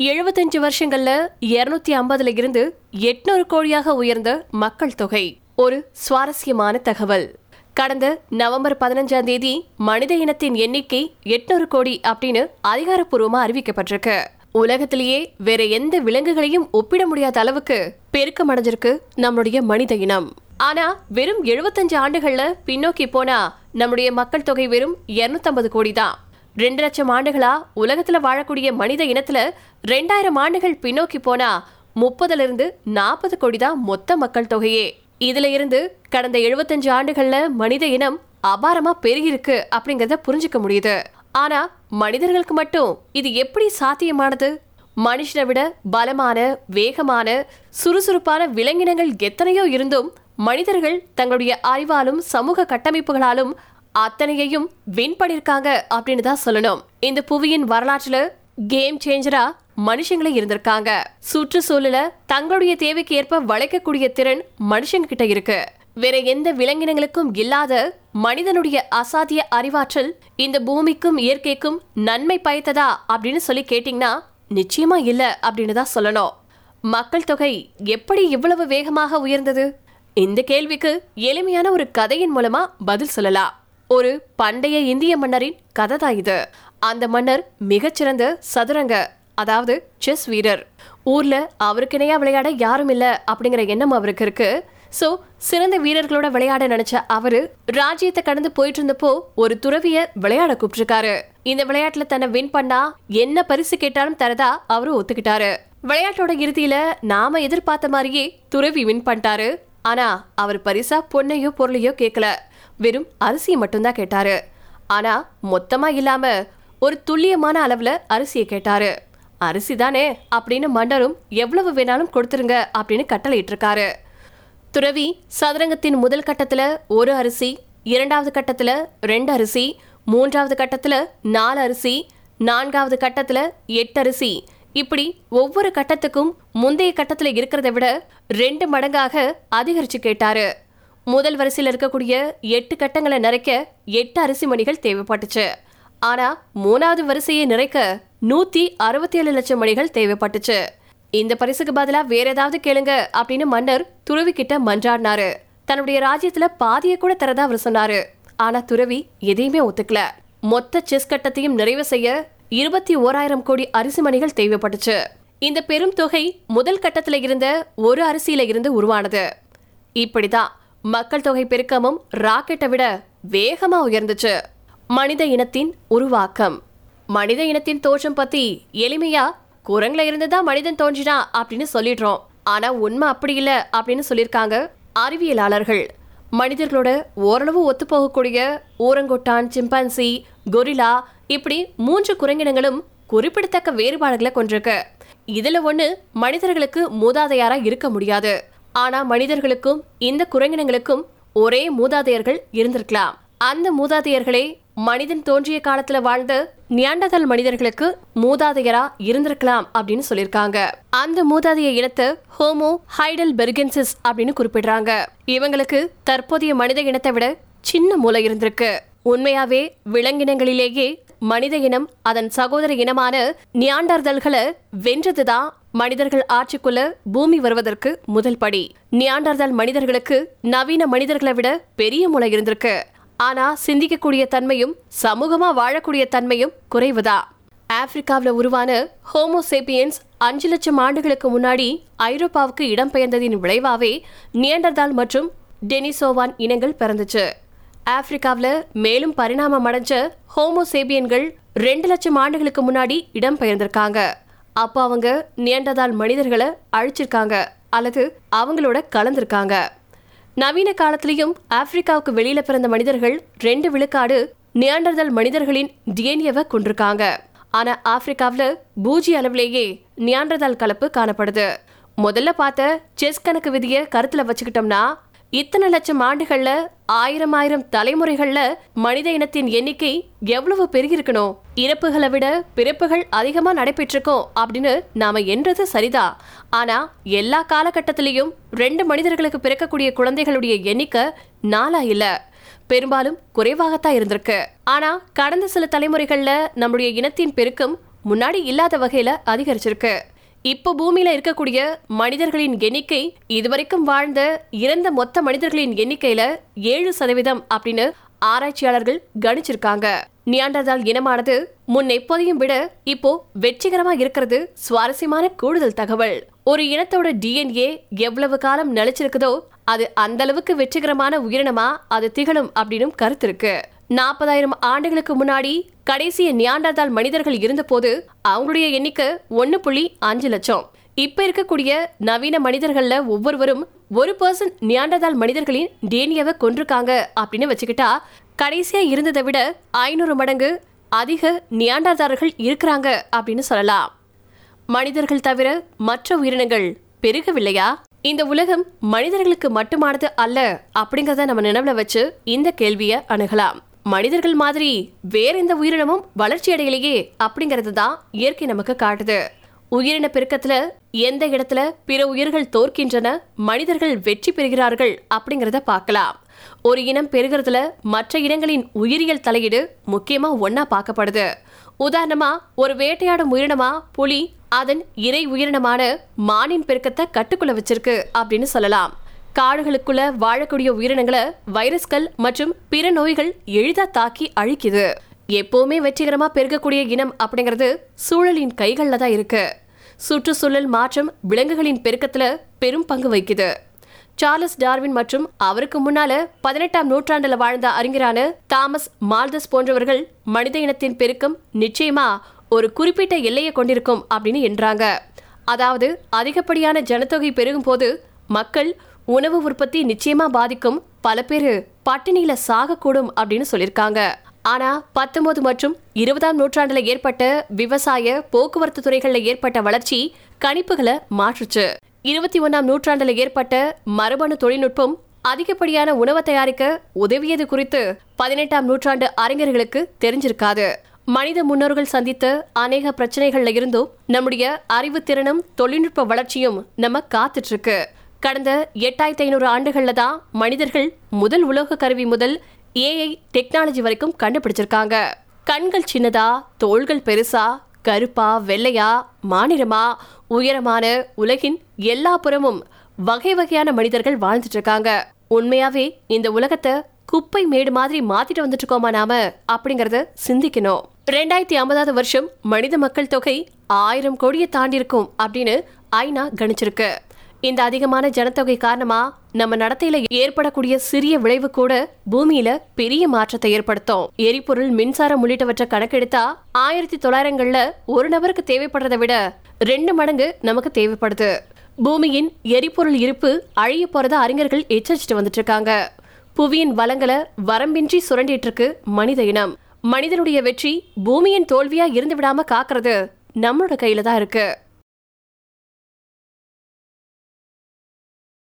எழுபத்தஞ்சு வருஷங்கள்ல இருநூத்தி ஐம்பதுல இருந்து எட்நூறு கோடியாக உயர்ந்த மக்கள் தொகை. ஒரு சுவாரஸ்யமான தகவல். கடந்த நவம்பர் பதினஞ்சாம் தேதி மனித இனத்தின் எண்ணிக்கை எட்நூறு கோடி அப்படின்னு அதிகாரப்பூர்வமா அறிவிக்கப்பட்டிருக்கு. உலகத்திலேயே வேற எந்த விலங்குகளையும் ஒப்பிட முடியாத அளவுக்கு பெருக்கம் அடைஞ்சிருக்கு நம்மளுடைய மனித இனம். ஆனா வெறும் எழுபத்தஞ்சு ஆண்டுகள்ல பின்னோக்கி போனா நம்முடைய மக்கள் தொகை வெறும் 250 கோடி தான். ரெண்டு லட்சம் ஆண்டுகளா உலகத்துல வாழக்கூடிய மனித இனத்துல ரெண்டாயிரம் ஆண்டுகள் பின்னோக்கி போனா முப்பதுல இருந்து நாற்பது கோடி தான் மொத்த மக்கள் தொகையே. இதுல இருந்து கடந்த 75 ஆண்டுகள்ல மனித இனம் அபாரமா பெருகிருக்கு அப்படிங்கறத புரிஞ்சுக்க முடியுது. ஆனா மனிதர்களுக்கு மட்டும் இது எப்படி சாத்தியமானது? மனுஷனை விட பலமான வேகமான சுறுசுறுப்பான விலங்கினங்கள் எத்தனையோ இருந்தும் மனிதர்கள் தங்களுடைய அறிவாலும் சமூக கட்டமைப்புகளாலும் அத்தனையையும் வின் பண்ணிருக்காங்க அப்படின்னு தான் சொல்லணும். இந்த புவியின் வரலாற்றுல கேம் சேஞ்சரா மனுஷங்களே இருந்திருக்காங்க. சுற்றுச்சூழல தங்களுடைய தேவைக்கு ஏற்ப வளைக்கக்கூடிய திறன் மனுஷங்க கிட்ட இருக்கு. வேற எந்த விலங்கினங்களுக்கும் இல்லாத மனிதனுடைய அசாத்திய அறிவாற்றல் இந்த பூமிக்கும் இயற்கைக்கும் நன்மை பயத்ததா அப்படின்னு சொல்லி கேட்டீங்கன்னா நிச்சயமா இல்ல அப்படின்னு தான் சொல்லணும். மக்கள் தொகை எப்படி இவ்வளவு வேகமாக உயர்ந்தது? இந்த கேள்விக்கு எளிமையான ஒரு கதையின் மூலமா பதில் சொல்லலாம். ஒரு பண்டைய இந்திய மன்னரின் கதை தான் இது. அந்த மன்னர் மிகச்சிறந்த சதுரங்க அதாவது செஸ் வீரர். ஊர்ல அவருக்கு இணையா விளையாட யாரும் இல்ல அப்படிங்கிற எண்ணம் அவருக்கு இருக்கு. சோ சிறந்த வீரர்களோட விளையாட நினைச்ச அவரு ராஜ்யத்தை கடந்து போயிட்டு இருந்தப்போ ஒரு துறவிய விளையாட கூப்பிட்டிருக்காரு. இந்த விளையாட்டுல தன்னை வின் பண்ணா என்ன பரிசு கேட்டாலும் தரதா அவரு ஒத்துக்கிட்டாரு. விளையாட்டோட இறுதியில நாம எதிர்பார்த்த மாதிரியே துறவி வின் பண்ணிட்டாரு. ஆனா அவர் பரிசா பொண்ணையோ பொருளையோ கேட்கல வெறும் அரிசியை மட்டும்தான் கேட்டாரு. ஆனா மொத்தமா இல்லாம ஒரு துல்லியமான அளவுல அரிசியை கேட்டாரு. அரிசி தானே அப்படின்னு மன்னரும் எவ்வளவு வேணாலும் கொடுத்துருங்க அப்படின்னு கட்டளையிட்டு இருக்காரு துறவி சதுரங்கத்தின் முதல் கட்டத்துல ஒரு அரிசி இரண்டாவது கட்டத்துல ரெண்டு அரிசி மூன்றாவது கட்டத்துல நாலு அரிசி நான்காவது கட்டத்துல எட்டு அரிசி. இப்படி ஒவ்வொரு கட்டத்துக்கும் முந்தைய கட்டத்துல இருக்கிறத விட ரெண்டு மடங்காக அதிகரிச்சு கேட்டாரு. முதல் வரிசையில் இருக்கக்கூடிய எட்டு கட்டங்களை நிறைக்க எட்டு அரிசி மணிகள் தேவைப்பட்டுச்சு. ஆனா மூணாவது வரிசையை நிறைக்க நூத்தி அறுபத்தி ஏழு லட்சம் மணிகள் தேவைப்பட்டுச்சு. இந்த பரிசுக்கு பதிலா வேற ஏதாவது கேளுங்க அப்படின்னு மன்னர் துறவி கிட்ட மன்றாடினாரு. தன்னுடைய ராஜ்யத்துல பாதியை கூட தரதா அவர் சொன்னாரு. ஆனா துறவி எதையுமே ஒத்துக்கல. மொத்த செஸ் கட்டத்தையும் நிறைவு செய்ய இருபத்தி ஓராயிரம் கோடி அரிசி மணிகள் தேவைப்பட்டுச்சு. இந்த பெரும் தொகை முதல் கட்டத்துல இருந்த ஒரு அரிசியில இருந்து உருவானது. இப்படிதான் மக்கள் தொகை பெருக்கமும் ராக்கெட்டை விட வேகமா உயர்ந்துச்சு. மனித இனத்தின் உருவாக்கம். மனித இனத்தின் தோற்றம் பத்தி எளிமையா குரங்குல இருந்துதான் மனிதன் தோன்றினா அப்படின்னு சொல்லிடுறோம். ஆனா உண்மை அப்படி இல்ல அப்படின்னு சொல்லியிருக்காங்க அறிவியலாளர்கள். மனிதர்களோட ஓரளவு ஒத்து போகக்கூடிய ஊரங்கொட்டான் சிம்பான்சி கொரிலா இப்படி மூன்று குரங்கினங்களும் குறிப்பிடத்தக்க வேறுபாடுகளை கொண்டிருக்கு. இதுல ஒண்ணு மனிதர்களுக்கு மூதாதையாரா இருக்க முடியாது. ஆனா மனிதர்களுக்கும் இந்த குரங்கினங்களுக்கும் ஒரே மூதாதையர்கள் இருந்திருக்கலாம். அந்த மூதாதையர்களே மனிதன் தோன்றிய காலத்துல வாழ்ந்த நியாண்டதல் மனிதர்களுக்கு மூதாதையரா இருந்திருக்கலாம் அப்படின்னு சொல்லியிருக்காங்க. அந்த மூதாதைய இனத்தை ஹோமோ ஹைடல் பெர்கென்சிஸ் அப்படின்னு குறிப்பிடுறாங்க. இவங்களுக்கு தற்போதைய மனித இனத்தை விட சின்ன மூளை இருந்திருக்கு. உண்மையாவே விலங்கினங்களிலேயே மனித இனம் அதன் சகோதர இனமான நியாண்டர்தல்களை வென்றதுதான் மனிதர்கள் ஆட்சிக்குள்ள பூமி வருவதற்கு முதல் படி. நியாண்டர்தல் மனிதர்களுக்கு நவீன மனிதர்களை விட பெரிய முளை இருந்திருக்கு. ஆனா சிந்திக்கக்கூடிய தன்மையும் சமூகமா வாழக்கூடிய தன்மையும் குறைவுதா. ஆப்பிரிக்காவில் உருவான ஹோமோசேபியன்ஸ் அஞ்சு லட்சம் ஆண்டுகளுக்கு முன்னாடி ஐரோப்பாவுக்கு இடம்பெயர்ந்ததின் விளைவாவே நியண்டர்தால் மற்றும் டெனிசோவான் இனங்கள் பிறந்துச்சு. ஆப்பிரிக்காவில் மேலும் பரிணாமம் அடைஞ்ச ஹோமோசேபியன்கள் ரெண்டு லட்சம் ஆண்டுகளுக்கு முன்னாடி இடம்பெயர்ந்திருக்காங்க அப்போ அவங்க நியண்டதால் மனிதர்களை அழிச்சிருக்காங்க அல்லது அவங்களோட கலந்திருக்காங்க. நவீன காலத்திலையும் ஆப்பிரிக்காவுக்கு வெளியில பிறந்த மனிதர்கள் ரெண்டு விழுக்காடு நியாண்டர்தல் மனிதர்களின் டிஎன்ஏவை கொண்டிருக்காங்க. ஆனா ஆப்பிரிக்காவுல பூஜ்ய அளவிலேயே நியாண்டர்தல் கலப்பு காணப்படுது. முதல்ல பார்த்த செஸ் கணக்கு விதியை கருத்துல வச்சுக்கிட்டோம்னா இத்தனை லட்சம் ஆண்டுகள்ல ஆயிரம் ஆயிரம் தலைமுறைகள்ல மனித இனத்தின் எண்ணிக்கை எவ்வளவு பெருகிருக்கணும் இறப்புகளை விட பிறப்புகள் அதிகமா நடைபெற்றிருக்கோம் அப்படின்னு நாம என்றது சரிதான் ஆனா எல்லா காலகட்டத்திலையும் ரெண்டு மனிதர்களுக்கு பிறக்கக்கூடிய குழந்தைகளுடைய எண்ணிக்கை நாலா இல்ல. பெரும்பாலும் குறைவாகத்தான் இருந்திருக்கு. ஆனா கடந்த சில தலைமுறைகள்ல நம்முடைய இனத்தின் பெருக்கம் முன்னாடி இல்லாத வகையில அதிகரிச்சிருக்கு. இப்போ பூமியில இருக்கக்கூடிய மனிதர்களின் எண்ணிக்கை இதுவரைக்கும் வாழ்ந்த இறந்த மொத்த மனிதர்களின் எண்ணிக்கையில ஏழு சதவீதம் அப்படின்னு ஆராய்ச்சியாளர்கள் கணிச்சிருக்காங்க. நியாண்டர்தால் இனமானது முன் எப்போதையும் விட இப்போ வெற்றிகரமா இருக்கிறது சுவாரஸ்யமான கூடுதல் தகவல். ஒரு இனத்தோட டிஎன்ஏ எவ்வளவு காலம் நிலைச்சிருக்குதோ அது அந்த அளவுக்கு வெற்றிகரமான உயிரினமா அது திகழும் அப்படின்னு கருத்து இருக்கு. நாற்பதாயிரம் ஆண்டுகளுக்கு முன்னாடி கடைசிய நியாண்டாதால் மனிதர்கள் இருந்தபோது அவங்களுடைய எண்ணிக்கை ஒன்னு புள்ளி அஞ்சு லட்சம். இப்ப இருக்கக்கூடிய நவீன மனிதர்கள்ல ஒவ்வொருவரும் ஒரு பர்சன்ட் நியாண்டதால் மனிதர்களின் டேனியாவை கொண்டிருக்காங்க அப்படின்னு வச்சுக்கிட்டா கடைசியா இருந்ததை விட ஐநூறு மடங்கு அதிக நியாண்டதாரர்கள் இருக்கிறாங்க அப்படின்னு சொல்லலாம். மனிதர்கள் தவிர மற்ற உயிரினங்கள் பெருகவில்லையா? இந்த உலகம் மனிதர்களுக்கு மட்டுமானது அல்ல அப்படிங்கறத நம்ம நினைவுல வச்சு இந்த கேள்வியை அணுகலாம். மனிதர்கள் மாதிரி வேற எந்த உயிரினமும் வளர்ச்சி அடையலையே அப்படிங்கறது தான் இயற்கை நமக்கு காட்டுது. உயிரின பெருக்கத்துல எந்த இடத்துல பிற உயிர்கள் தோற்கின்றன மனிதர்கள் வெற்றி பெறுகிறார்கள் அப்படிங்கறத பார்க்கலாம். ஒரு இனம் பெருகிறதுல மற்ற இனங்களின் உயிரியல் தலையீடு முக்கியமா ஒன்னா பார்க்கப்படுது. உதாரணமா ஒரு வேட்டையாடும் உயிரினமா புலி அதன் இறை உயிரினமான மானின் பெருக்கத்தை கட்டுக்குள்ள வச்சிருக்கு அப்படின்னு சொல்லலாம். காடுகளுக்குள்ள வாழக்கூடிய உயிரினங்களை வைரஸ்கள் மற்றும் பிற நோய்கள் எளிதா தாக்கி அழிக்குது. எப்பவுமே வெற்றிகரமா பெருகக்கூடிய இனம் அப்படிங்கிறது சூழலின் கைகள்ல தான் இருக்கு. சுற்றுச்சூழல் மாற்றம் விலங்குகளின் பெருக்கத்துல பெரும் பங்கு வகிக்குது. சார்லஸ் டார்வின் மற்றும் அவருக்கு முன்னால பதினெட்டாம் நூற்றாண்டுல வாழ்ந்த அறிஞரான தாமஸ் மால்தஸ் போன்றவர்கள் மனித இனத்தின் பெருக்கம் நிச்சயமா ஒரு குறிப்பிட்ட எல்லையை கொண்டிருக்கும் அப்படின்னு என்றாங்க அதாவது அதிகப்படியான ஜனத்தொகை பெருகும் போது மக்கள் உணவு உற்பத்தி நிச்சயமா பாதிக்கும். பல பேரு பட்டினியில சாகக்கூடும் அப்படின்னு சொல்லியிருக்காங்க. ஆனா பத்தொன்பது மற்றும் இருபதாம் நூற்றாண்டுல ஏற்பட்ட விவசாய போக்குவரத்து துறைகள்ல ஏற்பட்ட வளர்ச்சி கணிப்புகளை மாற்றுச்சு. இருபத்தி ஒன்னாம் நூற்றாண்டுல ஏற்பட்ட மரபணு தொழில்நுட்பம் அதிகப்படியான உணவை தயாரிக்க உதவியது குறித்து பதினெட்டாம் நூற்றாண்டு அறிஞர்களுக்கு தெரிஞ்சிருக்காது. மனித முன்னோர்கள் சந்தித்த அநேக பிரச்சனைகள்ல இருந்தும் நம்முடைய அறிவுத்திறனும் தொழில்நுட்ப வளர்ச்சியும் நம்ம காத்துட்டு இருக்கு. கடந்த எட்டாயிரத்தி ஐநூறு ஆண்டுகளில் தான் மனிதர்கள் முதல் உலோக கருவி முதல் ஏஐ டெக்னாலஜி வரைக்கும் கண்டுபிடிச்சிருக்காங்க. கண்கள் சின்னதா தோள்கள் பெருசா கருப்பா வெள்ளையா மாநிலமா உயரமான உலகின் எல்லா புறமும் வகை வகையான மனிதர்கள் வாழ்ந்துட்டு இருக்காங்க. உண்மையாவே இந்த உலகத்தை குப்பை மேடு மாதிரி மாத்திட்டு வந்துட்டு இருக்கோமா நாம அப்படிங்கறத சிந்திக்கணும். ரெண்டாயிரத்தி ஐம்பதாவது வருஷம் மனித மக்கள் தொகை ஆயிரம் கோடியை தாண்டி இருக்கும் அப்படின்னு ஐநா கணிச்சிருக்கு. இந்த அதிகமான ஜனத்தொகை காரணமா நம்ம நடத்தையில ஏற்படக்கூடிய சிறிய விளைவு கூட பூமியில பெரிய மாற்றத்தை ஏற்படுத்தும். எரிபொருள் மின்சாரம் உள்ளிட்டவற்றை கணக்கெடுத்தா ஆயிரத்தி தொள்ளாயிரங்கள்ல ஒரு நபருக்கு தேவைப்படுறதை விட ரெண்டு மடங்கு நமக்கு தேவைப்படுது. பூமியின் எரிபொருள் இருப்பு அழிய போறத அறிஞர்கள் எச்சரிச்சுட்டு வந்துட்டு இருக்காங்க புவியின் வளங்களை வரம்பின்றி சுரண்டிட்டு இருக்கு மனித இனம். மனிதனுடைய வெற்றி பூமியின் தோல்வியா இருந்து விடாம காக்குறது நம்மளோட கையில தான் இருக்கு.